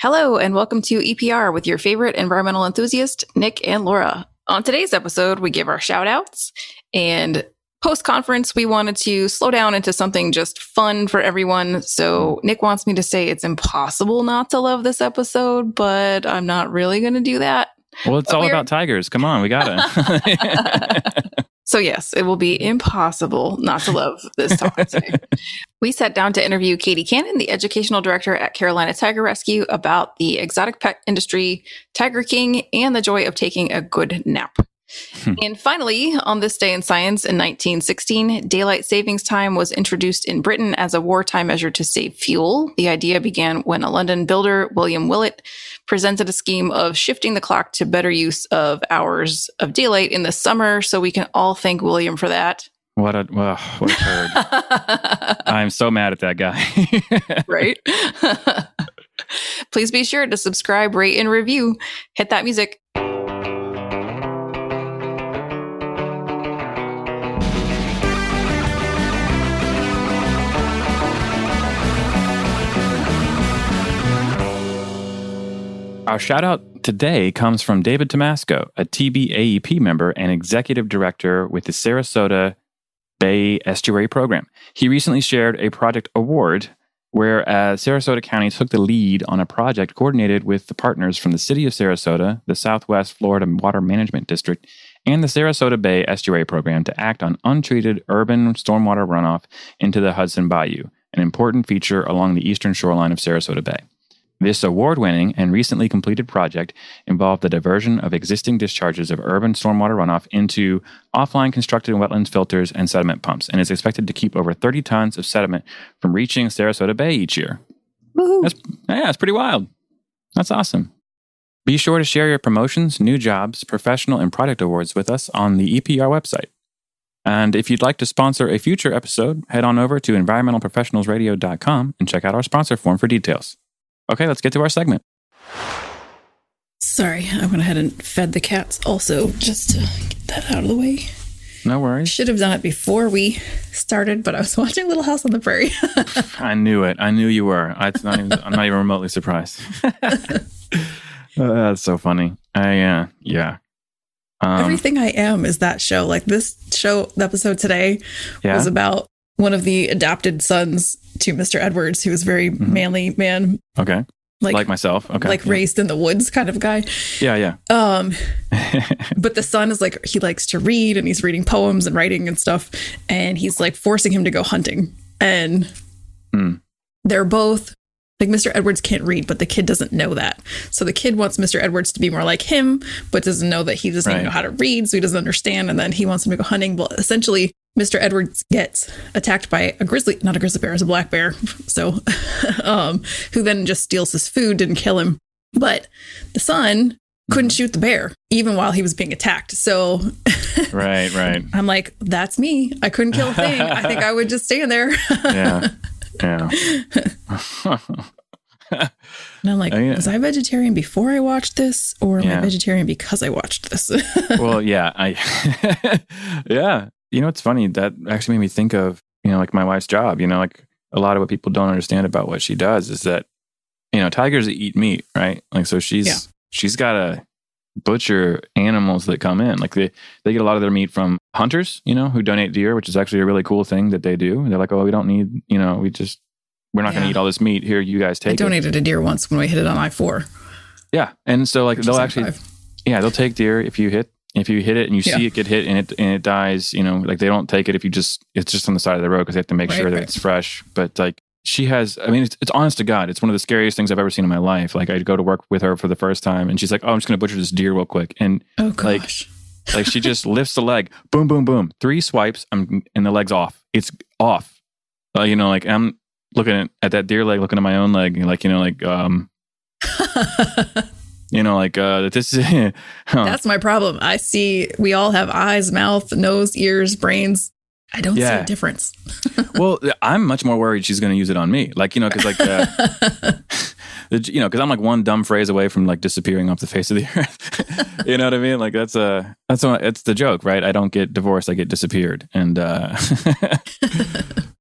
Hello, and welcome to EPR with your favorite environmental enthusiast, Nick and Laura. On today's episode, we give our shout outs and post conference, we wanted to slow down into something just fun for everyone. So Nick wants me to say it's impossible not to love this episode, but I'm not really going to do that. Well, it's But all about tigers. Come on, we gotta. So yes, it will be impossible not to love this topic today. We sat down to interview Katie Cannon, the educational director at Carolina Tiger Rescue, about the exotic pet industry, Tiger King, and the joy of taking a good nap. Hmm. and finally, on this day in science in 1916, daylight savings time was introduced in Britain as a wartime measure to save fuel. The idea began when a London builder, William Willett, presented a scheme of shifting the clock to better use of hours of daylight in the summer. So we can all thank William for that. what a well, what a turd! I'm so mad at that guy. right? Please be sure to subscribe, rate, and review. Hit that music. Our shout out today comes from David Tomasko, a TBAEP member and executive director with the Sarasota Bay Estuary Program. He recently shared a project award where uh, Sarasota County took the lead on a project coordinated with the partners from the City of Sarasota, the Southwest Florida Water Management District, and the Sarasota Bay Estuary Program to act on untreated urban stormwater runoff into the Hudson Bayou, an important feature along the eastern shoreline of Sarasota Bay. This award winning and recently completed project involved the diversion of existing discharges of urban stormwater runoff into offline constructed wetlands filters and sediment pumps and is expected to keep over 30 tons of sediment from reaching Sarasota Bay each year. Woohoo. That's, yeah, it's pretty wild. That's awesome. Be sure to share your promotions, new jobs, professional, and product awards with us on the EPR website. And if you'd like to sponsor a future episode, head on over to environmentalprofessionalsradio.com and check out our sponsor form for details. Okay, let's get to our segment. Sorry, I went ahead and fed the cats also just to get that out of the way. No worries. Should have done it before we started, but I was watching Little House on the Prairie. I knew it. I knew you were. I, it's not even, I'm not even remotely surprised. Uh, that's so funny. I, uh, yeah. Um, Everything I am is that show. Like this show, the episode today yeah. was about one of the adopted sons to Mr. Edwards, who was a very manly man, okay. like Like, myself. Okay. like yeah. raised in the woods kind of guy. Yeah, yeah. Um, but the son is like he likes to read and he's reading poems and writing and stuff, and he's like forcing him to go hunting. And Hmm. they're both like Mr. Edwards can't read, but the kid doesn't know that. So the kid wants Mr. Edwards to be more like him, but doesn't know that he doesn't even Right. know how to read, so he doesn't understand. And then he wants him to go hunting. Well, essentially, Mr. Edwards gets attacked by a grizzly, not a grizzly bear, it's a black bear. So, um, who then just steals his food, didn't kill him. But the son couldn't shoot the bear even while he was being attacked. So right, right. I'm like, that's me. I couldn't kill a thing. I think I would just stand there. Yeah. Yeah. And I'm like, Oh, yeah. was I vegetarian before I watched this, or am I vegetarian because I watched this? well, yeah, I, yeah. You know, it's funny that actually made me think of you know like my wife's job. You know, like a lot of what people don't understand about what she does is that you know tigers eat meat, right? Like so she's Yeah. she's got to butcher animals that come in. Like they they get a lot of their meat from hunters, you know, who donate deer, which is actually a really cool thing that they do. They're like, oh, we don't need, you know, we just we're not going to eat all this meat. Here, you guys I take it. donated a deer once when we hit it on I four. Yeah, and so like they'll actually yeah, they'll take deer if you hit if you hit it and you Yeah. see it get hit and it and it dies. You know, like they don't take it if you just it's just on the side of the road because they have to make Right, sure that right. it's fresh. But like she has, I mean, it's, it's honest to God, it's one of the scariest things I've ever seen in my life. Like I'd go to work with her for the first time and she's like, "Oh, I'm just gonna butcher this deer real quick," and Oh Like, like she just lifts the leg, boom, boom, boom, three swipes, I'm and the leg's off. It's off. Uh, you know, like I'm looking at, at that deer leg, looking at my own leg, and like you know, like um, you know, like uh, this is. huh. That's my problem. I see we all have eyes, mouth, nose, ears, brains. I don't see a difference. well, I'm much more worried she's going to use it on me. Like, you know, because like, uh, you know, because I'm like one dumb phrase away from like disappearing off the face of the earth. you know what I mean? Like that's uh that's what, it's the joke, right? I don't get divorced, I get disappeared, and uh,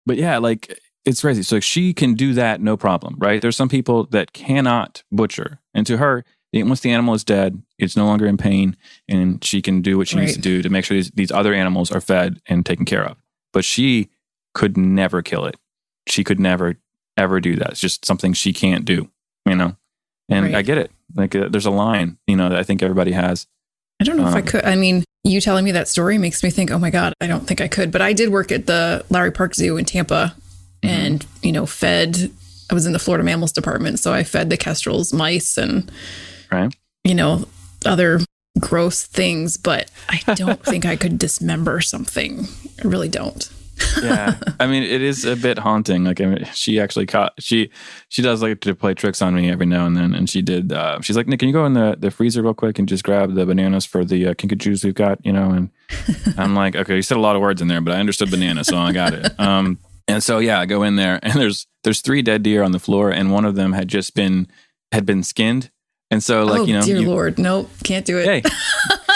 but yeah, like it's crazy. So she can do that no problem, right? There's some people that cannot butcher, and to her, once the animal is dead, it's no longer in pain, and she can do what she needs to do to make sure these, these other animals are fed and taken care of. But she could never kill it. She could never ever do that. It's just something she can't do, you know. And Right. I get it. Like uh, there's a line, you know, that I think everybody has. I don't know if I Um, could. I mean, you telling me that story makes me think, oh my God, I don't think I could. But I did work at the Lowry Park Zoo in Tampa Mm-hmm. and, you know, fed, I was in the Florida mammals department. So I fed the kestrels mice and, Right. you know, other gross things. But I don't think I could dismember something. I really don't. yeah i mean it is a bit haunting like I mean, she actually caught she she does like to play tricks on me every now and then and she did uh she's like nick can you go in the the freezer real quick and just grab the bananas for the uh, kinkajous we've got you know and i'm like okay you said a lot of words in there but i understood banana so i got it um and so yeah i go in there and there's there's three dead deer on the floor and one of them had just been had been skinned and so like oh, you know dear you- Lord. Nope. Can't do it. Hey.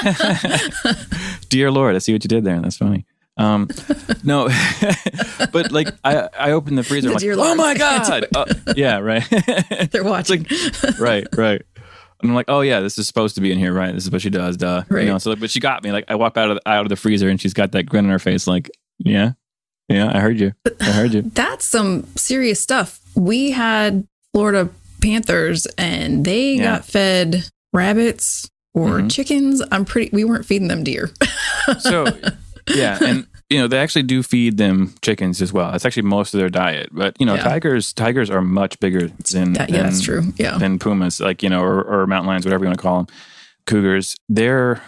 Dear Lord, I see what you did there. That's funny. Um, no, but like I, I opened the freezer. The I'm like, dear oh my god! Uh, yeah, right. They're watching. right, right. And I'm like, oh yeah, this is supposed to be in here, right? This is what she does, duh. Right. You know, so like, but she got me. Like, I walk out of the, out of the freezer and she's got that grin on her face, like, yeah, yeah, I heard you, I heard you. That's some serious stuff. We had Florida Panthers and they Yeah. got fed rabbits or Mhm. chickens. I'm pretty, we weren't feeding them deer. So yeah, and you know they actually do feed them chickens as well. That's actually most of their diet. But you know, Yeah. tigers tigers are much bigger than That- yeah, than- that's true. Yeah. than pumas, like you know, or, or mountain lions, whatever you want to call them. Cougars, they're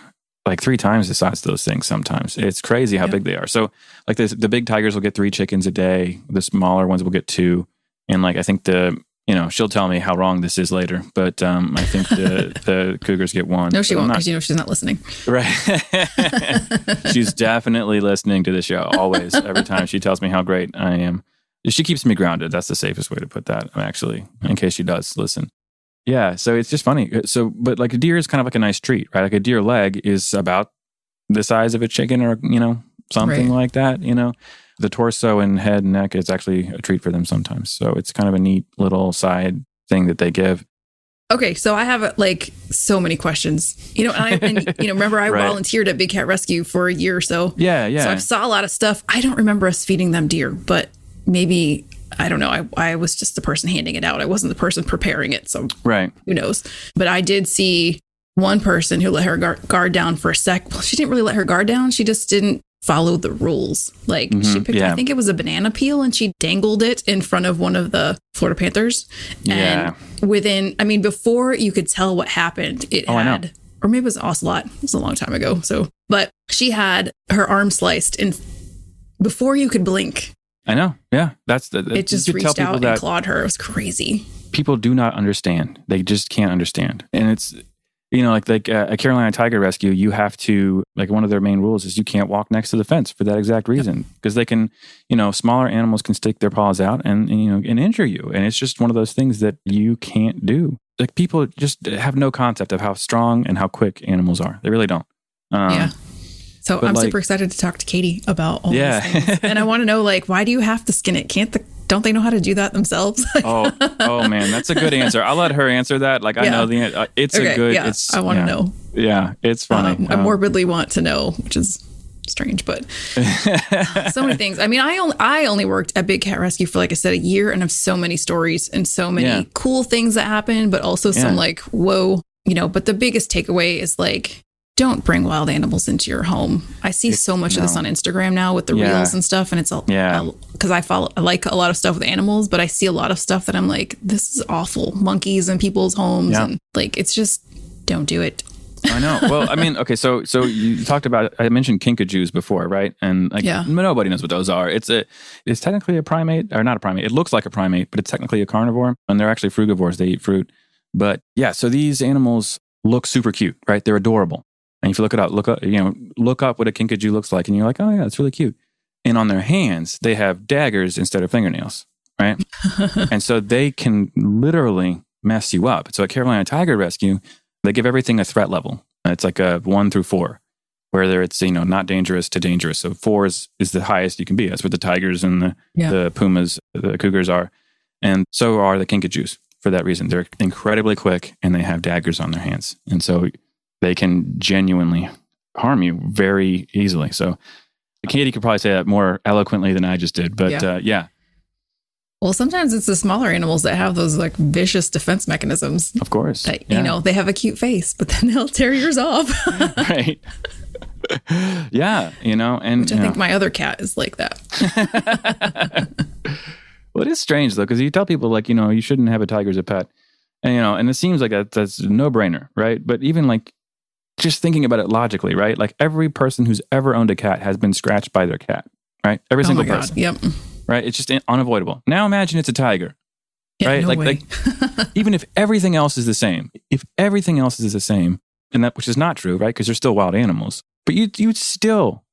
like three times the size of those things. Sometimes it's crazy how Yeah. big they are. So, like this, the big tigers will get three chickens a day. The smaller ones will get two, and like I think the you know she'll tell me how wrong this is later, but um, I think the the cougars get one. No, she won't because you know she's not listening. Right. She's definitely listening to the show always. Every time she tells me how great I am. She keeps me grounded. That's the safest way to put that, actually, in case she does listen. Yeah. So it's just funny. So, but like a deer is kind of like a nice treat, right? Like a deer leg is about the size of a chicken or, you know, something Right. like that, you know. The torso and head and neck is actually a treat for them sometimes. So it's kind of a neat little side thing that they give. Okay, so I have like so many questions. You know, and, I, and you know, remember I Right. volunteered at Big Cat Rescue for a year or so. Yeah. Yeah. So I saw a lot of stuff. I don't remember us feeding them deer, but maybe I don't know. I, I was just the person handing it out. I wasn't the person preparing it. So right. who knows? But I did see one person who let her guard, guard down for a sec. Well, she didn't really let her guard down. She just didn't follow the rules. Like she Mhm, picked, yeah. I think it was a banana peel, and she dangled it in front of one of the Florida Panthers. Yeah. And within, I mean, before you could tell what happened, it Oh, had, or maybe it was an ocelot. It was a long time ago. So, but she had her arm sliced, and before you could blink, I know. Yeah. That's the, it just reached out and clawed her. It was crazy. people do not understand. They just can't understand. And it's, you know, like like uh, a Carolina Tiger Rescue, you have to like one of their main rules is you can't walk next to the fence for that exact reason because they can, you know, smaller animals can stick their paws out and, and you know and injure you. And it's just one of those things that you can't do. Like people just have no concept of how strong and how quick animals are. They really don't. Um, yeah. So I'm like- super excited to talk to Katie about all Yeah. these things. and I want to know like why do you have to skin it? Can't the don't they know how to do that themselves? Oh, oh man, that's a good answer. I'll let her answer that. Like I Yeah. know the uh, it's okay, a good. yeah, It's I want to yeah. know. Yeah, it's funny. Um, I Um, morbidly want to know, which is strange, but so many things. I mean, I only I only worked at Big Cat Rescue for like I said a year, and I have so many stories and so many Yeah. cool things that happen, but also some like whoa, you know. But the biggest takeaway is like. Don't bring wild animals into your home. I see so much of this on Instagram now with the Yeah. reels and stuff, and it's all Yeah. because I follow I like a lot of stuff with animals, but I see a lot of stuff that I'm like, this is awful. Monkeys in people's homes, Yeah. and like it's just don't do it. I know. Well, I mean, okay, so so you talked about I mentioned kinkajous before, right? And like Yeah. nobody knows what those are. It's a it's technically a primate or not a primate. It looks like a primate, but it's technically a carnivore, and they're actually frugivores. They eat fruit. But yeah, so these animals look super cute, right? They're adorable. And if you look it up, look up, you know, look up what a kinkajou looks like, and you're like, oh yeah, it's really cute. And on their hands, they have daggers instead of fingernails, right? and so they can literally mess you up. So at Carolina Tiger Rescue, they give everything a threat level. It's like a one through four. whether it's you know not dangerous to dangerous. So four is, is the highest you can be. That's what the tigers and the, Yeah. the pumas, the cougars are, and so are the kinkajous. For that reason, they're incredibly quick and they have daggers on their hands, and so they can genuinely harm you very easily. So. Katie could probably say that more eloquently than I just did, but Yeah. Uh, yeah, Well, sometimes it's the smaller animals that have those like vicious defense mechanisms. of course. That, Yeah. You know, they have a cute face, but then they'll tear yours off. right? yeah, you know, and Which I think know. my other cat is like that. well, it is strange though, because you tell people like you know you shouldn't have a tiger as a pet, and you know, and it seems like that, that's a no brainer, right? But even like just thinking about it logically, right? Like every person who's ever owned a cat has been scratched by their cat, right? Every oh single my God. person, Yep. right? It's just unavoidable. Now imagine it's a tiger. Yeah, Right, No like- way. like- even if everything else is the same, if everything else is the same, and that which is not true, right? Because they're still wild animals, but you you'd still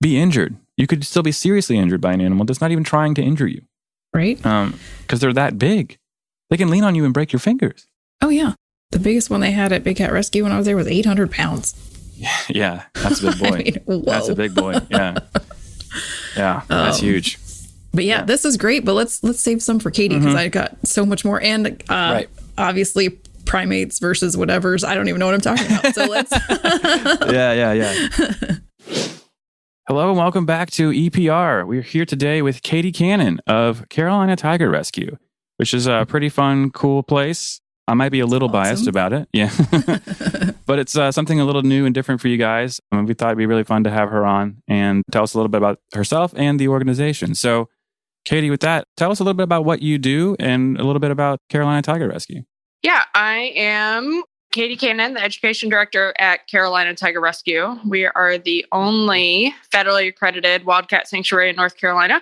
be injured. You could still be seriously injured by an animal that's not even trying to injure you, right? um, because they're that big. They can lean on you and break your fingers. Oh, yeah. The biggest one they had at Big Cat Rescue when I was there was 800 pounds. Yeah, that's a big boy. I mean, that's a big boy. Yeah, yeah, that's Um, huge. But yeah, Yeah. this is great. But let's let's save some for Katie because Mhm. I got so much more. And uh, Right. obviously primates versus whatever's. I don't even know what I'm talking about. So let's. yeah, yeah, yeah. Hello and welcome back to EPR. We're here today with Katie Cannon of Carolina Tiger Rescue, which is a pretty fun, cool place. I might be a little biased about it, yeah, but it's uh, something a little new and different for you guys. And we thought it'd be really fun to have her on and tell us a little bit about herself and the organization. So, Katie, with that, tell us a little bit about what you do and a little bit about Carolina Tiger Rescue. Yeah, I am Katie Cannon, the education director at Carolina Tiger Rescue. We are the only federally accredited wildcat sanctuary in North Carolina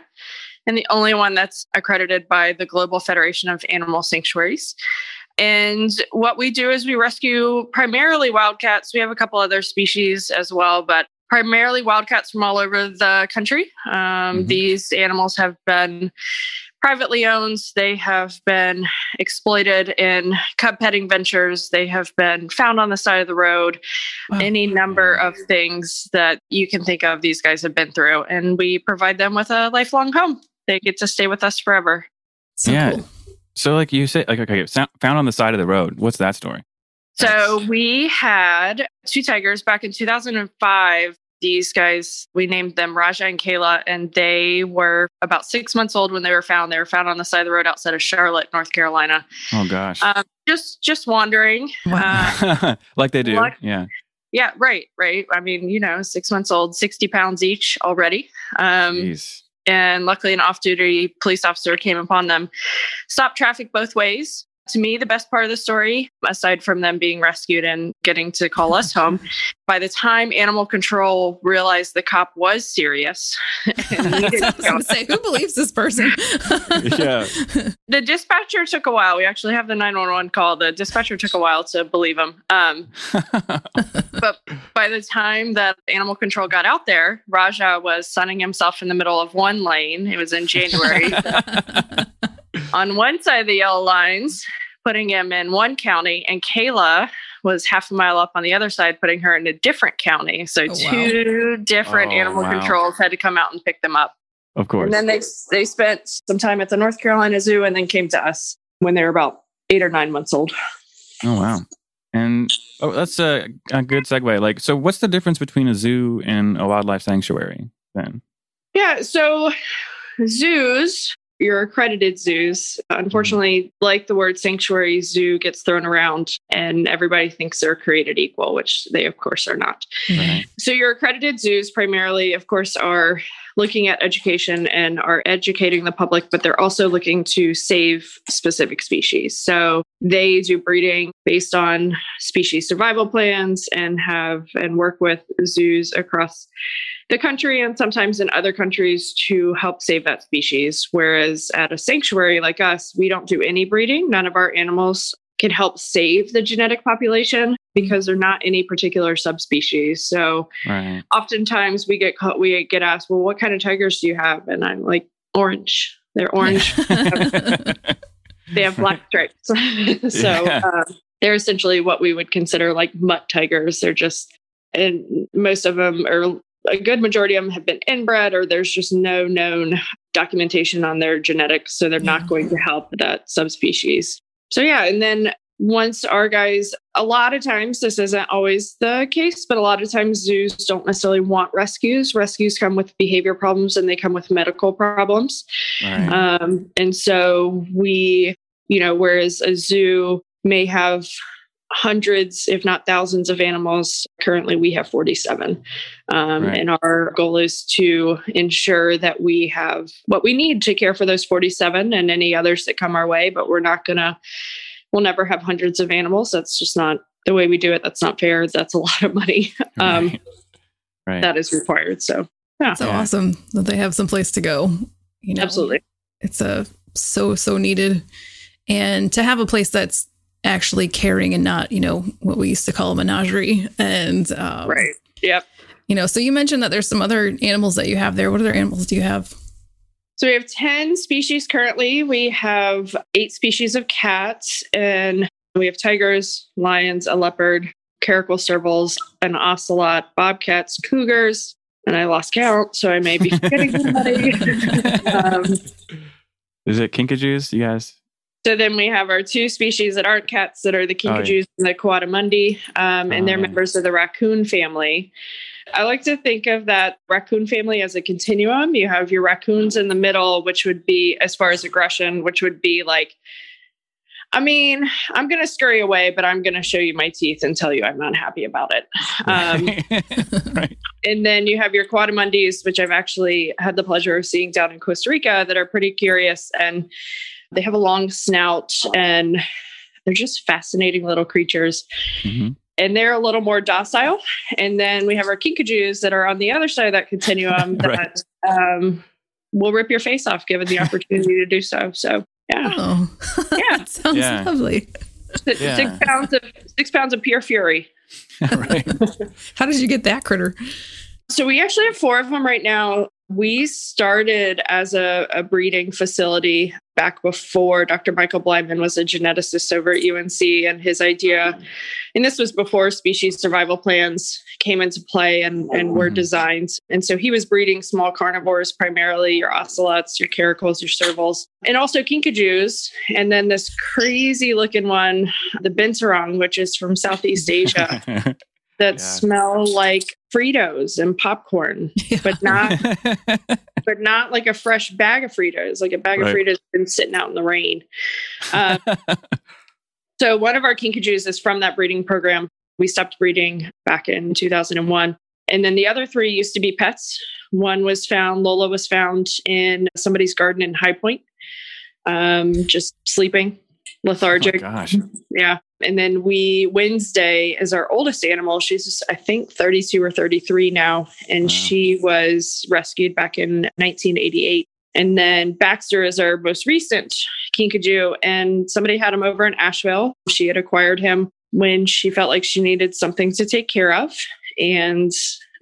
and the only one that's accredited by the Global Federation of Animal Sanctuaries. And what we do is we rescue primarily wildcats. We have a couple other species as well, but primarily wildcats from all over the country. Um, Mhm. These animals have been privately owned. They have been exploited in cub petting ventures. They have been found on the side of the road. Wow. Any number of things that you can think of, these guys have been through, and we provide them with a lifelong home. They get to stay with us forever. so Yeah. cool. So, like you say, like okay, found on the side of the road. What's that story? So we had two tigers back in 2005. These guys, we named them Raja and Kayla, and they were about six months old when they were found. They were found on the side of the road outside of Charlotte, North Carolina. Oh gosh. Um, just, just wandering. Wow. Uh, like they do. What? Yeah. yeah, right, right. I mean, you know, six months old, 60 pounds each already. Um, Jeez. And luckily, an off duty police officer came upon them, stopped traffic both ways. To me, the best part of the story, aside from them being rescued and getting to call us home, by the time animal control realized the cop was serious, and I was going to say, who believes this person? Yeah. the dispatcher took a while. We actually have the 911 call. The dispatcher took a while to believe him. Um, but by the time that animal control got out there, Raja was sunning himself in the middle of one lane. It was in January. On one side of the yellow lines, putting him in one county, and Kayla was half a mile up on the other side, putting her in a different county. So Oh, wow. two different Oh, animal wow. controls had to come out and pick them up. of course. And then they they spent some time at the North Carolina Zoo, and then came to us when they were about eight or nine months old. oh wow. And oh, that's a, a good segue. Like, so what's the difference between a zoo and a wildlife sanctuary then? Yeah, so zoos, your accredited zoos, unfortunately, like the word sanctuary, zoo gets thrown around and everybody thinks they're created equal, which they, of course, are not. Right. So, your accredited zoos primarily, of course, are looking at education and are educating the public, but they're also looking to save specific species. So, they do breeding based on species survival plans and have and work with zoos across the country and sometimes in other countries to help save that species. Whereas at a sanctuary like us, we don't do any breeding. None of our animals can help save the genetic population because they're not any particular subspecies. So Right. oftentimes we get caught, we get asked, well, what kind of tigers do you have? And I'm like, orange. They're orange. they have black stripes. so Yeah. um, they're essentially what we would consider like mutt tigers. They're just and most of them are a good majority of them have been inbred or there's just no known documentation on their genetics so they're Yeah. not going to help that subspecies so yeah and then once our guys a lot of times this isn't always the case but a lot of times zoos don't necessarily want rescues rescues come with behavior problems and they come with medical problems Right. um, and so we, you know, whereas a zoo may have hundreds, if not thousands, of animals, currently we have 47. Um, Right. And our goal is to ensure that we have what we need to care for those 47 and any others that come our way. But we're not going to, we'll never have hundreds of animals. That's just not the way we do it. That's not fair. That's a lot of money um, right. Right. that is required. So, yeah, So Yeah. awesome that they have some place to go. You know, absolutely. it's a so so needed, and to have a place that's actually caring and not you know what we used to call a menagerie. And um, Right. Yep. you know, so you mentioned that there's some other animals that you have there. What other animals do you have? So we have 10 species currently. We have eight species of cats, and we have tigers, lions, a leopard, caracal servals, an ocelot, bobcats, cougars, and I lost count, so I may be forgetting somebody. um, Is it kinkajous, you guys? so then we have our two species that aren't cats that are the Oh, yeah. kinkajous and the coatimundi, um, and they're Oh, yeah. members of the raccoon family. I like to think of that raccoon family as a continuum. You have your raccoons in the middle, which would be, as far as aggression, which would be like, I mean, I'm going to scurry away, but I'm going to show you my teeth and tell you I'm not happy about it. Um, right. and then you have your coatimundis, which I've actually had the pleasure of seeing down in Costa Rica that are pretty curious and they have a long snout and they're just fascinating little creatures. Mhm. And they're a little more docile. And then we have our kinkajous that are on the other side of that continuum Right. that um, will rip your face off given the opportunity to do so. So, yeah, Oh, Yeah. that sounds Yeah. lovely. six, Yeah. six pounds of six pounds of pure fury. right. How did you get that critter? So we actually have four of them right now. We started as a, a breeding facility back before Dr. Michael Bleyman was a geneticist over at UNC, and his idea, and this was before species survival plans came into play and, and were Mhm. designed. And so he was breeding small carnivores, primarily your ocelots, your caracals, your servals, and also kinkajous. And then this crazy looking one, the binturong, which is from Southeast Asia that Yeah. smell like Fritos and popcorn, but not but not like a fresh bag of Fritos. Like a bag Right. of Fritos been sitting out in the rain. Uh, so one of our kinkajous is from that breeding program. We stopped breeding back in 2001. And then the other three used to be pets. One was found, Lola was found in somebody's garden in High Point, um, just sleeping, oh lethargic. my gosh. Yeah. And then we, Wednesday is our oldest animal. She's, just, I think, 32 or 33 now. And Wow. she was rescued back in 1988. And then Baxter is our most recent kinkajou. And somebody had him over in Asheville. She had acquired him when she felt like she needed something to take care of. And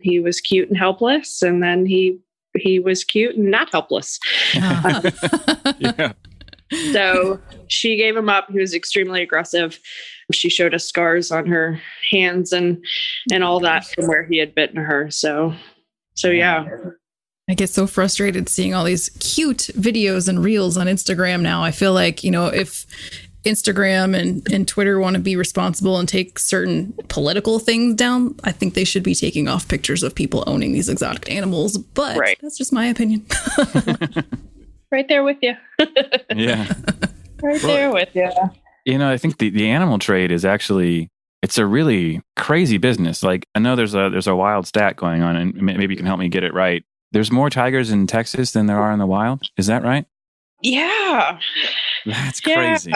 he was cute and helpless. And then he, he was cute and not helpless. yeah. So she gave him up. He was extremely aggressive. She showed us scars on her hands and and all that from where he had bitten her. So so yeah. I get so frustrated seeing all these cute videos and reels on Instagram now. I feel like, you know, if Instagram and, and Twitter want to be responsible and take certain political things down, I think they should be taking off pictures of people owning these exotic animals. But Right. that's just my opinion. Right there with you. Yeah. right Well- there with you. You know, I think the, the animal trade is actually it's a really crazy business. Like I know there's a there's a wild stat going on, and maybe you can help me get it right. There's more tigers in Texas than there are in the wild. Is that right? Yeah. That's crazy.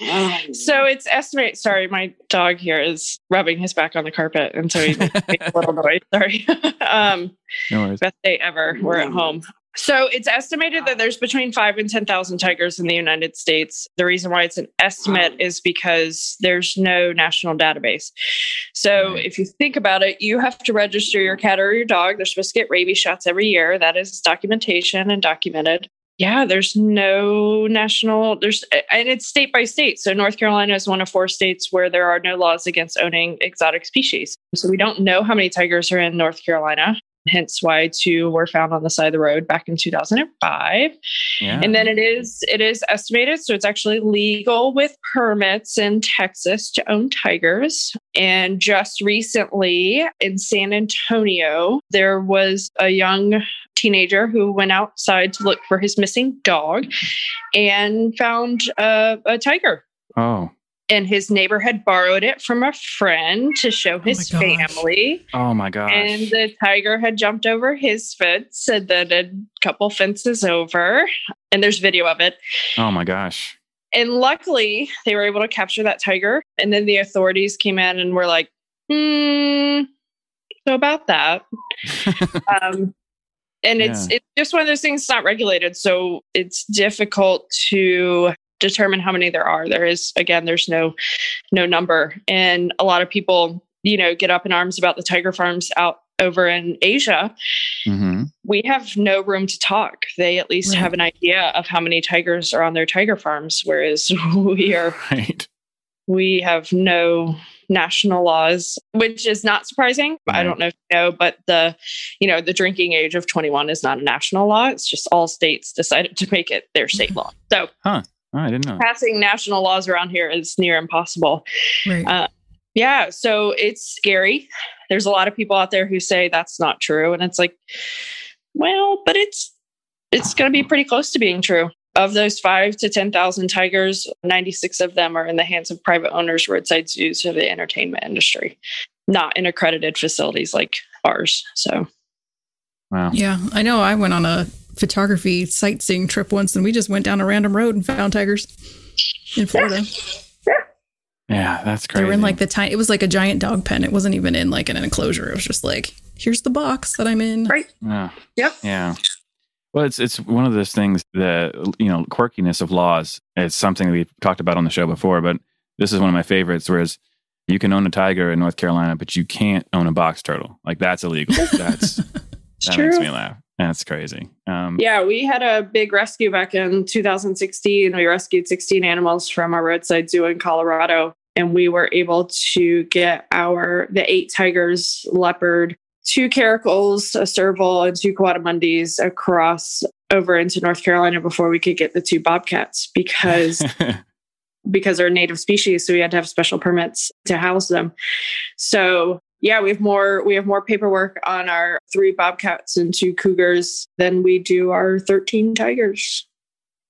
Yeah. so it's estimate. Sorry, my dog here is rubbing his back on the carpet, and so he makes a little noise. Sorry. um, No worries. best day ever. We're at home. So it's estimated that there's between five and 10,000 tigers in the United States. The reason why it's an estimate is because there's no national database. So if you think about it, you have to register your cat or your dog. They're supposed to get rabies shots every year. That is documentation and documented. yeah, there's no national, there's, and it's state by state. So North Carolina is one of four states where there are no laws against owning exotic species. So we don't know how many tigers are in North Carolina. Hence why two were found on the side of the road back in 2005. Yeah. And then it is it is estimated, so it's actually legal with permits in Texas to own tigers. And just recently in San Antonio, there was a young teenager who went outside to look for his missing dog and found a, a tiger. oh. And his neighbor had borrowed it from a friend to show his my gosh. family. Oh my gosh. And the tiger had jumped over his fence and then a couple fences over. And there's video of it. oh my gosh. And luckily, they were able to capture that tiger. And then the authorities came in and were like, hmm, so about that. um, and it's Yeah. it's just one of those things. It's not regulated, so it's difficult to determine how many there are. There is again, there's no no number, and a lot of people, you know, get up in arms about the tiger farms out over in Asia. hmm We have no room to talk. They at least Right. have an idea of how many tigers are on their tiger farms, whereas we are Right. we have no national laws, which is not surprising. I don't know if you know, but the you know the drinking age of 21 is not a national law. It's just all states decided to make it their state law. So Oh, I didn't know. passing national laws around here is near impossible. Right. Uh, Yeah, so it's scary. There's a lot of people out there who say that's not true, and it's like, well, but it's it's going to be pretty close to being true. Of those five to ten thousand tigers, ninety six of them are in the hands of private owners, roadside zoos, or the entertainment industry, not in accredited facilities like ours. So Wow. yeah, I know. I went on a photography sightseeing trip once, and we just went down a random road and found tigers in Florida. Yeah, that's crazy. They crazy. were in like the tiny. It was like a giant dog pen. It wasn't even in like an enclosure. It was just like, here's the box that I'm in. Right. Yeah. Yep. Yeah. Well, it's it's one of those things. The you know quirkiness of laws. It's something we've talked about on the show before, but this is one of my favorites. Whereas you can own a tiger in North Carolina, but you can't own a box turtle. Like that's illegal. That's it's that true. makes me laugh. That's crazy. Um, Yeah, we had a big rescue back in 2016. We rescued 16 animals from a roadside zoo in Colorado, and we were able to get our the eight tigers, leopard, two caracals, a serval, and two coatimundis across over into North Carolina before we could get the two bobcats because because they're native species, so we had to have special permits to house them. So yeah, we have more we have more paperwork on our three bobcats and two cougars than we do our 13 tigers.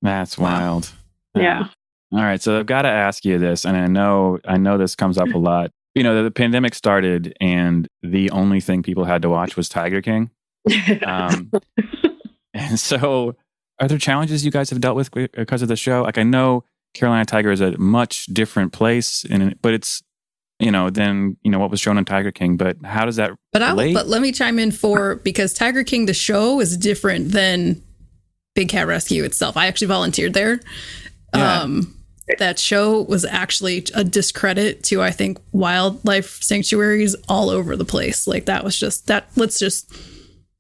that's Wow. wild. Yeah. All right, so I've got to ask you this, and I know I know this comes up a lot. You know, the, the pandemic started, and the only thing people had to watch was Tiger King. Um, and so, are there challenges you guys have dealt with because of the show? Like, I know Carolina Tiger is a much different place, and but it's you know than you know what was shown in Tiger King. But how does that? But I relate? but let me chime in for because Tiger King the show is different than Big Cat Rescue itself. I actually volunteered there. Yeah. Um that show was actually a discredit to I think wildlife sanctuaries all over the place. Like that was just that let's just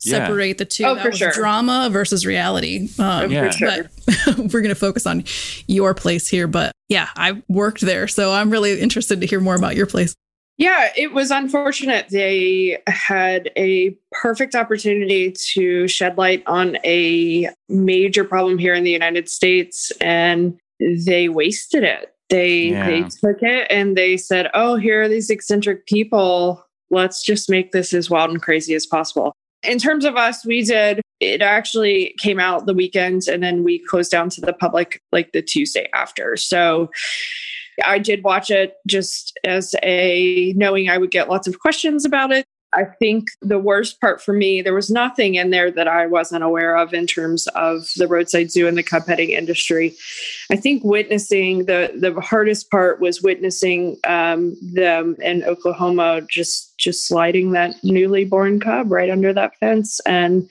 Yeah. separate the two. Oh, that for was sure. drama versus reality. Um, Yeah. For sure. but we're going to focus on your place here. But yeah, I worked there, so I'm really interested to hear more about your place. Yeah, it was unfortunate. They had a perfect opportunity to shed light on a major problem here in the United States and they wasted it. They Yeah. they took it and they said, "Oh, here are these eccentric people. Let's just make this as wild and crazy as possible." In terms of us, we did it actually came out the weekend and then we closed down to the public like the Tuesday after. So I did watch it just as a knowing I would get lots of questions about it. I think the worst part for me, there was nothing in there that I wasn't aware of in terms of the roadside zoo and the cub petting industry. I think witnessing the the hardest part was witnessing um, them in Oklahoma just just sliding that newly born cub right under that fence and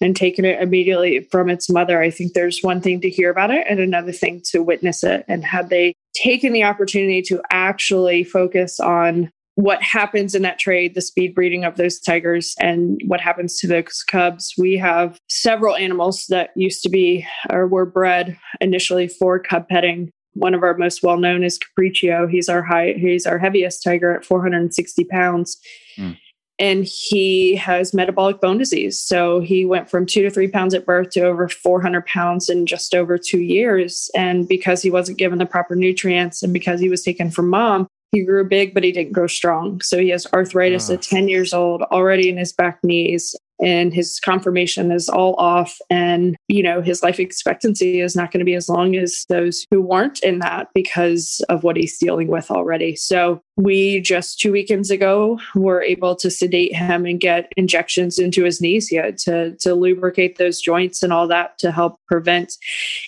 and taking it immediately from its mother. I think there's one thing to hear about it and another thing to witness it. And had they taken the opportunity to actually focus on what happens in that trade, the speed breeding of those tigers, and what happens to those cubs. We have several animals that used to be or were bred initially for cub petting. One of our most well known is Capriccio. He's our high, he's our heaviest tiger at 460 pounds. Mm. And he has metabolic bone disease. So he went from two to three pounds at birth to over 400 pounds in just over two years. And because he wasn't given the proper nutrients and because he was taken from mom, he grew big, but he didn't grow strong. So he has arthritis at ah. 10 years old already in his back knees and his conformation is all off. And you know his life expectancy is not going to be as long as those who weren't in that because of what he's dealing with already. So we just two weekends ago were able to sedate him and get injections into his knees yet to, to lubricate those joints and all that to help prevent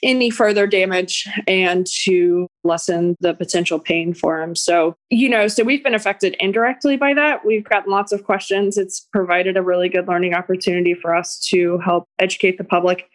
any further damage and to lessen the potential pain for him. So, you know, so we've been affected indirectly by that. We've gotten lots of questions. It's provided a really good learning opportunity for us to help educate the public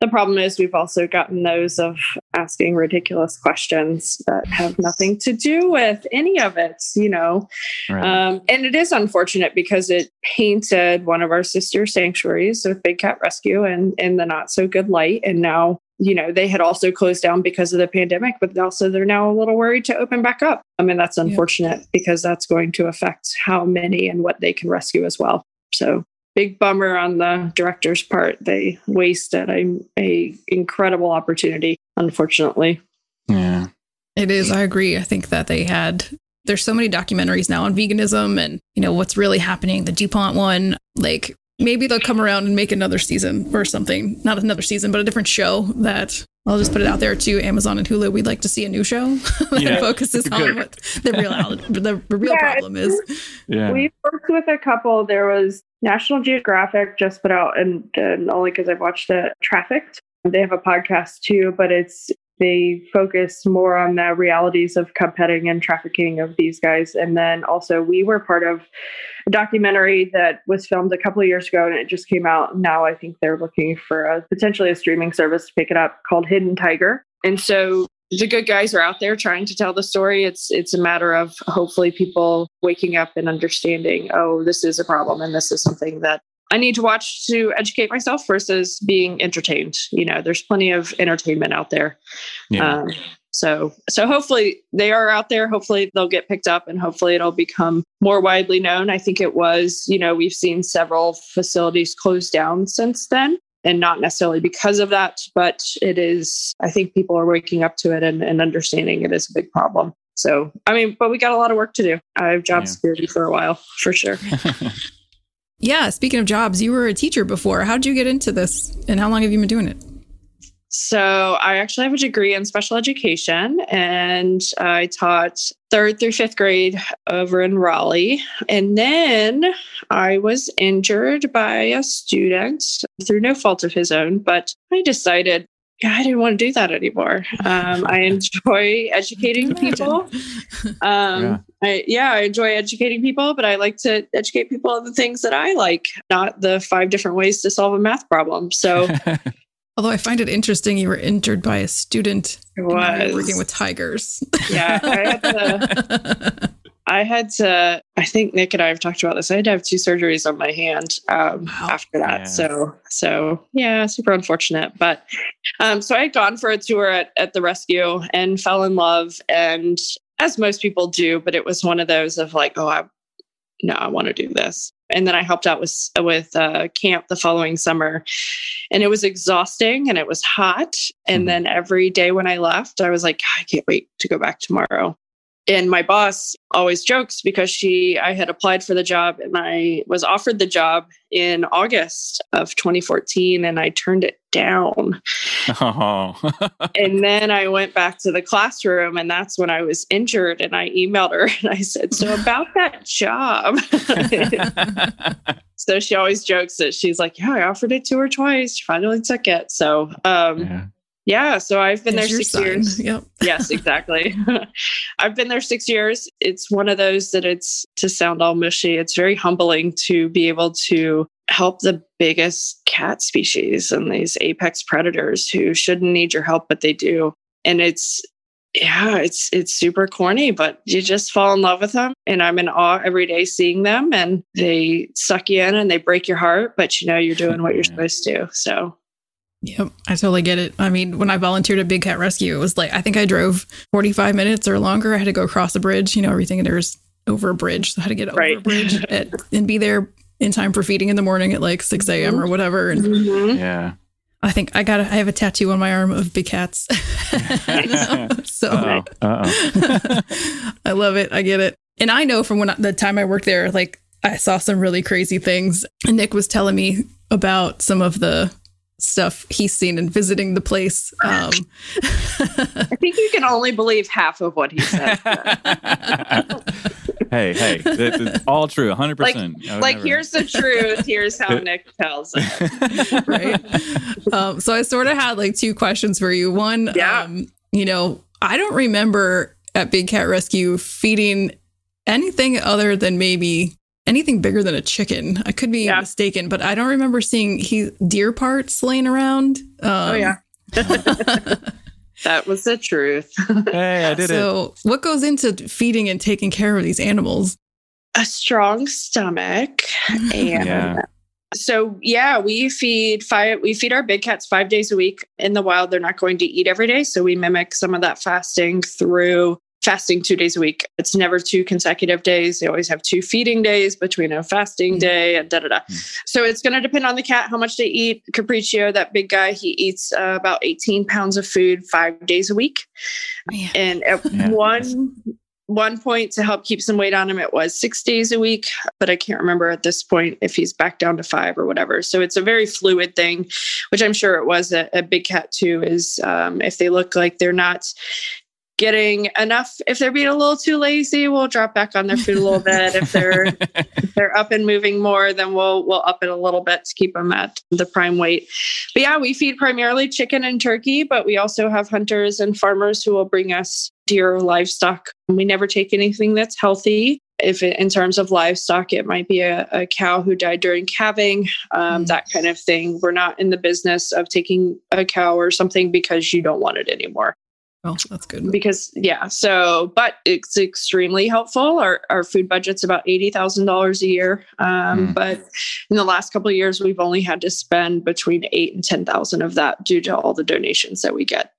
the problem is we've also gotten those of asking ridiculous questions that have nothing to do with any of it, you know. Right. Um, and it is unfortunate because it painted one of our sister sanctuaries with Big Cat Rescue and in the not so good light. And now you know they had also closed down because of the pandemic but also they're now a little worried to open back up i mean that's unfortunate yeah. because that's going to affect how many and what they can rescue as well so big bummer on the director's part. They wasted a, a incredible opportunity, unfortunately. Yeah. It is. I agree. I think that they had there's so many documentaries now on veganism and you know what's really happening. The DuPont one, like maybe they'll come around and make another season or something. Not another season, but a different show that I'll just put it out there to Amazon and Hulu. We'd like to see a new show that yeah. focuses on what the real the, the real yeah, problem is. Yeah. We've worked with a couple. There was National Geographic just put out, and, and only because I've watched it, Trafficked. They have a podcast too, but it's they focus more on the realities of cub petting and trafficking of these guys. And then also, we were part of a documentary that was filmed a couple of years ago and it just came out. Now I think they're looking for a potentially a streaming service to pick it up called Hidden Tiger. And so the good guys are out there trying to tell the story. It's it's a matter of hopefully people waking up and understanding, oh, this is a problem and this is something that I need to watch to educate myself versus being entertained. You know, there's plenty of entertainment out there. Yeah. Um, so so hopefully they are out there. Hopefully they'll get picked up and hopefully it'll become more widely known. I think it was, you know, we've seen several facilities close down since then and not necessarily because of that, but it is, I think people are waking up to it and, and understanding it is a big problem. So, I mean, but we got a lot of work to do. I have job yeah. security for a while, for sure. yeah. Speaking of jobs, you were a teacher before. How did you get into this and how long have you been doing it? So I actually have a degree in special education and I taught third through fifth grade over in Raleigh. And then I was injured by a student through no fault of his own, but I decided yeah, I didn't want to do that anymore. Um, I enjoy educating people. Um, yeah. I, yeah, I enjoy educating people, but I like to educate people on the things that I like, not the five different ways to solve a math problem. So Although I find it interesting, you were injured by a student was working with tigers. Yeah, I had, to, I had to. I think Nick and I have talked about this. I had to have two surgeries on my hand um, wow. after that. Yeah. So, so yeah, super unfortunate. But um, so I had gone for a tour at, at the rescue and fell in love, and as most people do. But it was one of those of like, oh, I no, I want to do this. And then I helped out with with uh, camp the following summer, and it was exhausting and it was hot. And mm-hmm. then every day when I left, I was like, I can't wait to go back tomorrow and my boss always jokes because she i had applied for the job and i was offered the job in august of 2014 and i turned it down. Oh. and then i went back to the classroom and that's when i was injured and i emailed her and i said so about that job. So she always jokes that she's like yeah i offered it to her twice. She finally took it. So um yeah yeah, so I've been there six years. Yep. yes, exactly. I've been there six years. It's one of those that it's to sound all mushy. It's very humbling to be able to help the biggest cat species and these apex predators who shouldn't need your help, but they do. And it's yeah, it's it's super corny, but you just fall in love with them. And I'm in awe every day seeing them and they suck you in and they break your heart, but you know you're doing what you're supposed to. So Yep, I totally get it. I mean, when I volunteered at Big Cat Rescue, it was like I think I drove 45 minutes or longer. I had to go across a bridge. You know, everything there's over a bridge, so I had to get over Right. a bridge at, and be there in time for feeding in the morning at like 6 a.m. or whatever. And Mhm. Yeah. I think I got I have a tattoo on my arm of big cats. so Uh oh. Uh I love it. I get it. And I know from when I, the time I worked there, like I saw some really crazy things. And Nick was telling me about some of the stuff he's seen in visiting the place. Um, I think you can only believe half of what he said. oh. hey, hey, that- that's all true. 100%. Like- like never- here's the truth. Here's how Nick tells it. right. Um, so I sort of had like two questions for you. One, Yeah. um, you know, I don't remember at Big Cat Rescue feeding anything other than maybe anything bigger than a chicken. I could be Yeah. mistaken, but I don't remember seeing he deer parts laying around. Um, Oh yeah. that was the truth. hey, I did it. so, what goes into feeding and taking care of these animals? a strong stomach and Yeah. so yeah we feed five we feed our big cats five days a week in the wild they're not going to eat every day so we mimic some of that fasting through fasting two days a week it's never two consecutive days they always have two feeding days between a fasting Mm. day and da da da Mm. so it's going to depend on the cat how much they eat capriccio that big guy he eats uh, about 18 pounds of food five days a week Man. and at Yeah. one one point to help keep some weight on him it was six days a week but i can't remember at this point if he's back down to five or whatever so it's a very fluid thing which i'm sure it was a, at big cat too is um, if they look like they're not getting enough if they're being a little too lazy we'll drop back on their food a little bit if they're if they're up and moving more, then we'll we'll up it a little bit to keep them at the prime weight. But yeah, we feed primarily chicken and turkey, but we also have hunters and farmers who will bring us deer or livestock. We never take anything that's healthy. If it, in terms of livestock, it might be a, a cow who died during calving, um, Mm. that kind of thing. We're not in the business of taking a cow or something because you don't want it anymore Oh, that's good. because yeah so but it's extremely helpful our, our food budget's about $80000 a year um, Hmm. but in the last couple of years we've only had to spend between 8 and 10000 of that due to all the donations that we get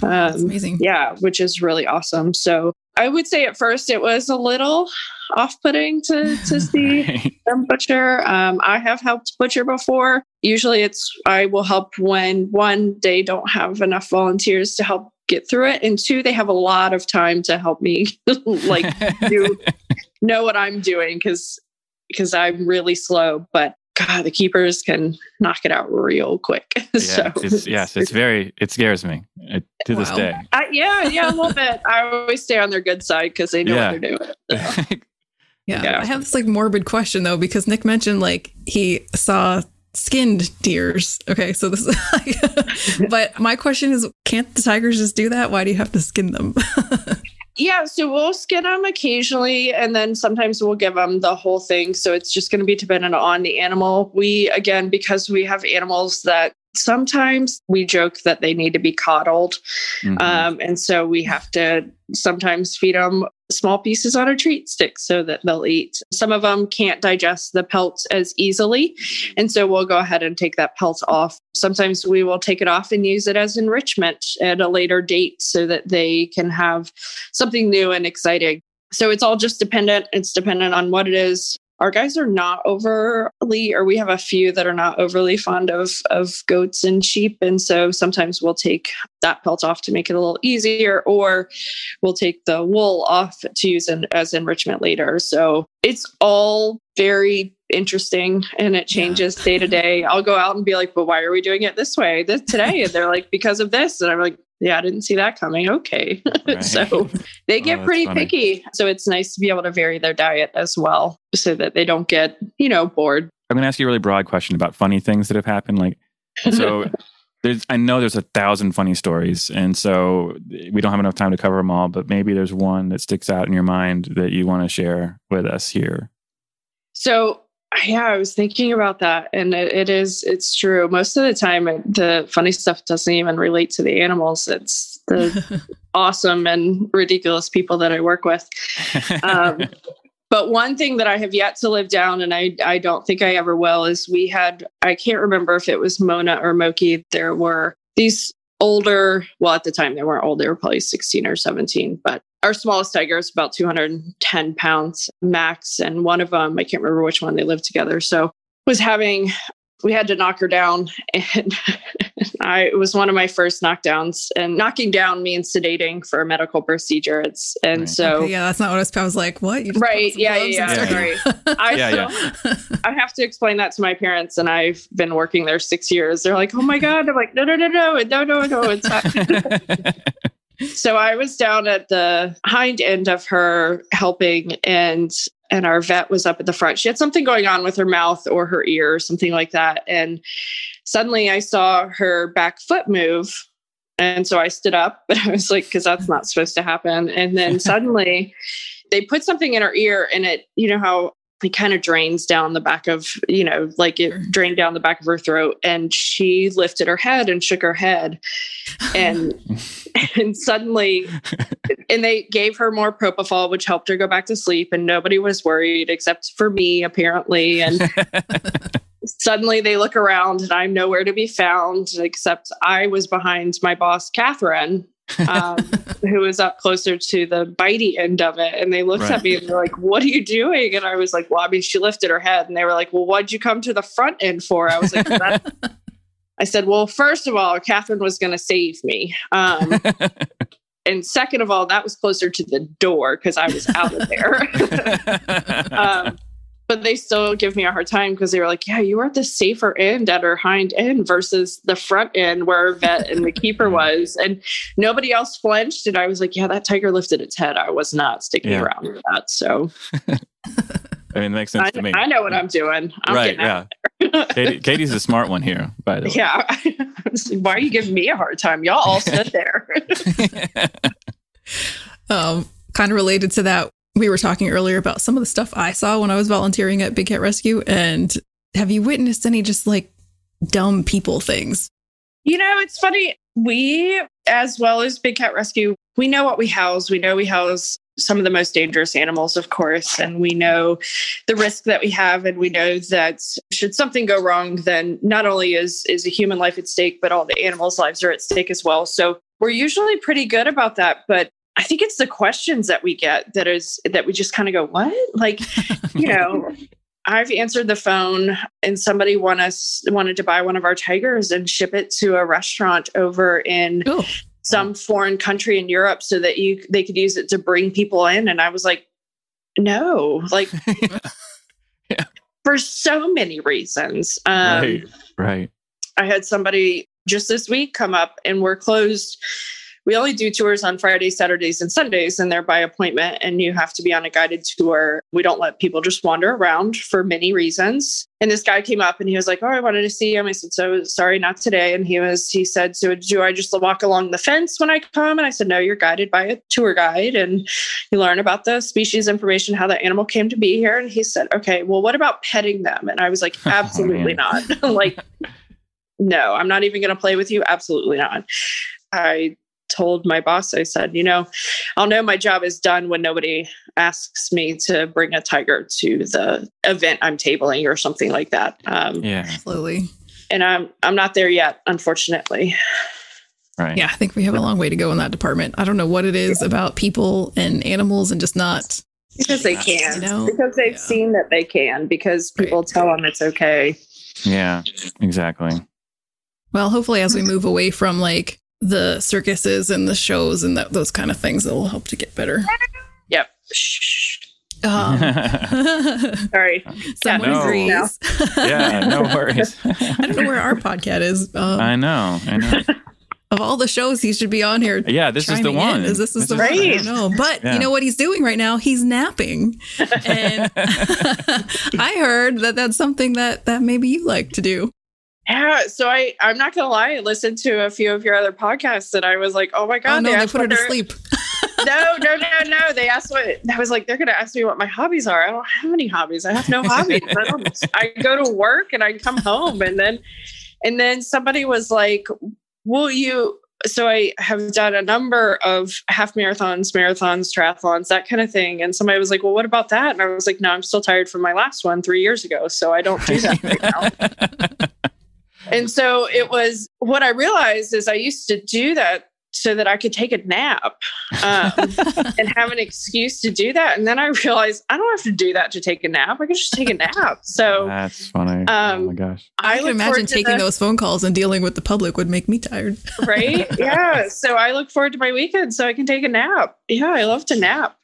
That's um, amazing. yeah which is really awesome so i would say at first it was a little off-putting to, to see Right. them butcher. Um, I have helped butcher before. Usually it's I will help when one, they don't have enough volunteers to help get through it. And two, they have a lot of time to help me like do know what I'm doing because because I'm really slow. But God, the keepers can knock it out real quick. Yeah, so it's, yes, it's very, it scares me uh, to this day. I, yeah, yeah, a little bit. I always stay on their good side because they know Yeah. what they're doing. So. Yeah. Yeah. I have this like morbid question though, because Nick mentioned like he saw skinned deers. Okay. So this is like, but my question is can't the tigers just do that? Why do you have to skin them? Yeah, so we'll skin them occasionally, and then sometimes we'll give them the whole thing. So it's just going to be dependent on the animal. We, again, because we have animals that sometimes we joke that they need to be coddled. Mhm. Um, and so we have to sometimes feed them small pieces on a treat stick so that they'll eat. Some of them can't digest the pelts as easily. And so we'll go ahead and take that pelt off. Sometimes we will take it off and use it as enrichment at a later date so that they can have something new and exciting. So it's all just dependent. It's dependent on what it is. Our guys are not overly, or we have a few that are not overly fond of of goats and sheep, and so sometimes we'll take that pelt off to make it a little easier, or we'll take the wool off to use in, as enrichment later. So it's all very interesting and it changes day to day. I'll go out and be like, "But why are we doing it this way this today?" And they're like, "Because of this," and I'm like. Yeah, I didn't see that coming. Okay. Right. so they Oh, get that's pretty funny. picky. So it's nice to be able to vary their diet as well so that they don't get, you know, bored. I'm going to ask you a really broad question about funny things that have happened. Like, so there's, I know there's a thousand funny stories, and so we don't have enough time to cover them all. But maybe there's one that sticks out in your mind that you want to share with us here. So yeah, I was thinking about that, and it, it is it's true. Most of the time, it, the funny stuff doesn't even relate to the animals. It's the awesome and ridiculous people that I work with. Um, but one thing that I have yet to live down, and I, I don't think I ever will, is we had, I can't remember if it was Mona or Moki. There were these older, well, at the time they weren't old, they were probably 16 or 17, but our smallest tiger is about 210 pounds max. And one of them, I can't remember which one they lived together. So was having we had to knock her down and I it was one of my first knockdowns and knocking down means sedating for a medical procedure. It's and Right. so Okay, yeah, that's not what I was. I was like, what? You just right some yeah yeah, and yeah, right. I Yeah, still I have to explain that to my parents and I've been working there 6 years. They're like, "Oh my god." I'm like, "No, no, no, no. No, no, no. It's not." So I was down at the hind end of her helping and and our vet was up at the front. She had something going on with her mouth or her ear or something like that. And suddenly I saw her back foot move. And so I stood up, but I was like, because that's not supposed to happen. And then suddenly they put something in her ear and it, you know, how it kind of drains down the back of, you know, like it Sure. drained down the back of her throat. And she lifted her head and shook her head. And and suddenly and they gave her more propofol which helped her go back to sleep and nobody was worried except for me apparently and suddenly they look around and i'm nowhere to be found except i was behind my boss catherine um, who was up closer to the bitey end of it and they looked Right. at me and they're like what are you doing and i was like well i mean she lifted her head and they were like well what'd you come to the front end for i was like "That-" i said well first of all catherine was going to save me um, and second of all, that was closer to the door because I was out of there. um, but they still give me a hard time because they were like, "Yeah, you were at the safer end at her hind end versus the front end where vet and the keeper was." And nobody else flinched, and I was like, "Yeah, that tiger lifted its head. I was not sticking Yeah. around for that." So I mean, it makes sense I, to me. I know what I'm doing. I'm right, yeah. Katie, Katie's the smart one here, by the way. Yeah. I was like, Why are you giving me a hard time? Y'all all sit there. um, kind of related to that, we were talking earlier about some of the stuff I saw when I was volunteering at Big Cat Rescue. And have you witnessed any just like dumb people things? You know, it's funny. We, as well as Big Cat Rescue, we know what we house. We know we house some of the most dangerous animals, of course, and we know the risk that we have. And we know that should something go wrong, then not only is is a human life at stake, but all the animals' lives are at stake as well. So we're usually pretty good about that. But I think it's the questions that we get that is that we just kind of go, what? Like, you know, I've answered the phone and somebody want us wanted to buy one of our tigers and ship it to a restaurant over in Oh, some foreign country in Europe so that you they could use it to bring people in. And I was like, no, like Yeah. for so many reasons. Um, right, right. I had somebody just this week come up and we're closed. We only do tours on Fridays, Saturdays, and Sundays, and they're by appointment, and you have to be on a guided tour. We don't let people just wander around for many reasons. And this guy came up and he was like, Oh, I wanted to see him. I said, So sorry, not today. And he was, he said, So do I just walk along the fence when I come? And I said, No, you're guided by a tour guide and you learn about the species information, how the animal came to be here. And he said, Okay, well, what about petting them? And I was like, Oh, Absolutely not. like, no, I'm not even going to play with you. Absolutely not. I told my boss, I said, you know, I'll know my job is done when nobody asks me to bring a tiger to the event I'm tabling or something like that. Um, Yeah, slowly. And I'm I'm not there yet, unfortunately. right. Yeah, I think we have a long way to go in that department. I don't know what it is about people and animals and just not. Because they can. You know? because they've Yeah. seen that they can, because people tell them it's okay. Yeah, exactly. Well, hopefully, as we move away from like the circuses and the shows and that, those kind of things, it will help to get better. Yep. Shh. Um, Sorry. someone No. agrees. yeah, no worries. I don't know where our podcast is. Um, I know, I know. of all the shows he should be on here. Yeah, this is the chiming in, one. Is this is the This one? is- I don't know. But Yeah. you know what he's doing right now? He's napping. And I heard that that's something that that maybe you like to do. Yeah, so I I'm not gonna lie, I listened to a few of your other podcasts and I was like, oh my oh, god, oh no, they asked put her to sleep. no, no, no, no. They asked what I was like. They're going to ask me what my hobbies are. I don't have any hobbies. I have no hobbies. I, don't, I go to work and I come home, and then, and then somebody was like, "Will you?" so I have done a number of half marathons, marathons, triathlons, that kind of thing. And somebody was like, "Well, what about that?" And I was like, "No, I'm still tired from my last one three years ago, so I don't do that right now." and so it was what I realized is I used to do that so that I could take a nap um, and have an excuse to do that. And then I realized I don't have to do that to take a nap. I can just take a nap. So that's funny. oh Um, my gosh. I, I can imagine taking the- those phone calls and dealing with the public would make me tired. right? Yeah. So I look forward to my weekend so I can take a nap. Yeah, I love to nap.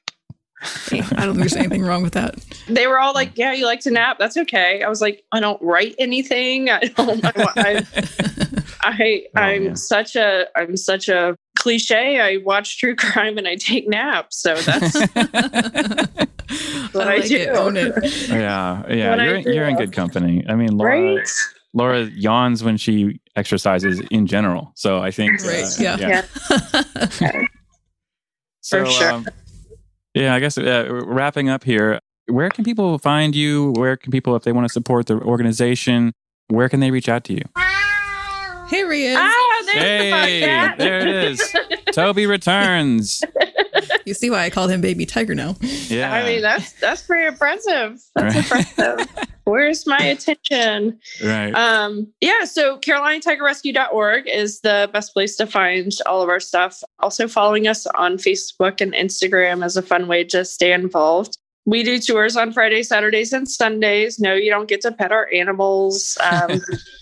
I don't think there's anything wrong with that. They were all like, "Yeah, you like to nap. That's okay." I was like, "I don't write anything. I don't. I, I, I Oh, I'm yeah. such a I'm such a cliche. I watch true crime and I take naps. So that's what I like do. it. Own it. yeah, yeah. What You're you're in good company. I mean, Laura right. Laura yawns when she exercises in general. So I think uh, Right, yeah. Yeah. So, For sure. um, yeah, I guess uh, wrapping up here, where can people find you? Where can people, if they want to support the organization, where can they reach out to you? Here he is. Ah, there's the Hey, there it is. Toby returns. You see why I called him Baby Tiger now. Yeah. I mean, that's that's pretty impressive. That's Right. impressive. Where's my attention? right. Um, yeah, so CarolinaTigerRescue.org is the best place to find all of our stuff. Also, following us on Facebook and Instagram is a fun way to stay involved. We do tours on Fridays, Saturdays, and Sundays. No, you don't get to pet our animals. Um,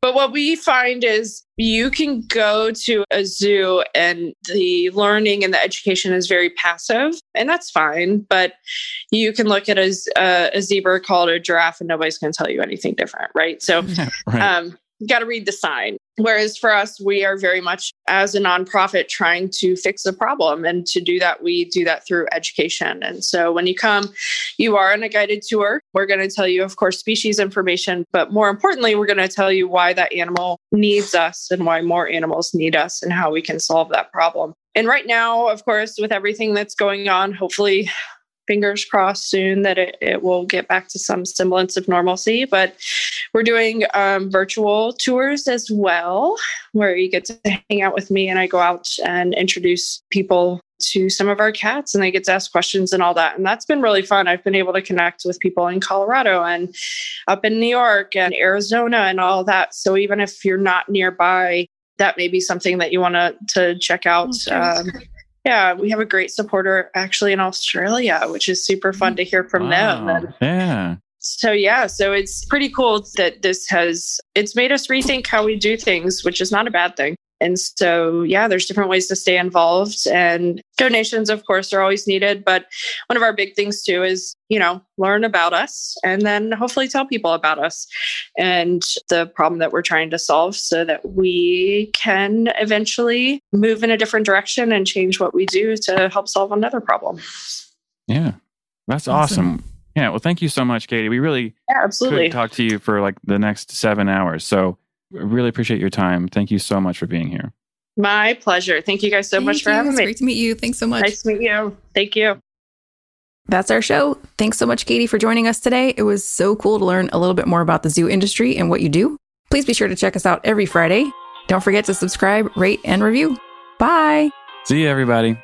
but what we find is you can go to a zoo and the learning and the education is very passive, and that's fine. But you can look at a, z- uh, a zebra called a giraffe, and nobody's going to tell you anything different, right? So yeah, right. um, you got to read the sign. Whereas for us, we are very much as a nonprofit trying to fix a problem. And to do that, we do that through education. And so when you come, you are on a guided tour. We're going to tell you, of course, species information, but more importantly, we're going to tell you why that animal needs us and why more animals need us and how we can solve that problem. And right now, of course, with everything that's going on, hopefully fingers crossed soon that it, it will get back to some semblance of normalcy. But we're doing um, virtual tours as well, where you get to hang out with me and I go out and introduce people to some of our cats and they get to ask questions and all that. And that's been really fun. I've been able to connect with people in Colorado and up in New York and Arizona and all that. So even if you're not nearby, that may be something that you want to to check out. Um, yeah, we have a great supporter actually in Australia, which is super fun to hear from them. Wow. And Yeah. so yeah, so it's pretty cool that this has it's made us rethink how we do things, which is not a bad thing. And so yeah, there's different ways to stay involved and donations of course are always needed, but one of our big things too is, you know, learn about us and then hopefully tell people about us and the problem that we're trying to solve so that we can eventually move in a different direction and change what we do to help solve another problem. Yeah. That's Awesome. awesome. Yeah. Well, thank you so much, Katie. We really Yeah, absolutely. talk to you for like the next seven hours. So really appreciate your time. Thank you so much for being here. My pleasure. Thank you guys so much for you. having It's me. Great to meet you. Thanks so much. Nice to meet you. Thank you. That's our show. Thanks so much, Katie, for joining us today. It was so cool to learn a little bit more about the zoo industry and what you do. Please be sure to check us out every Friday. Don't forget to subscribe, rate, and review. Bye. See you, everybody.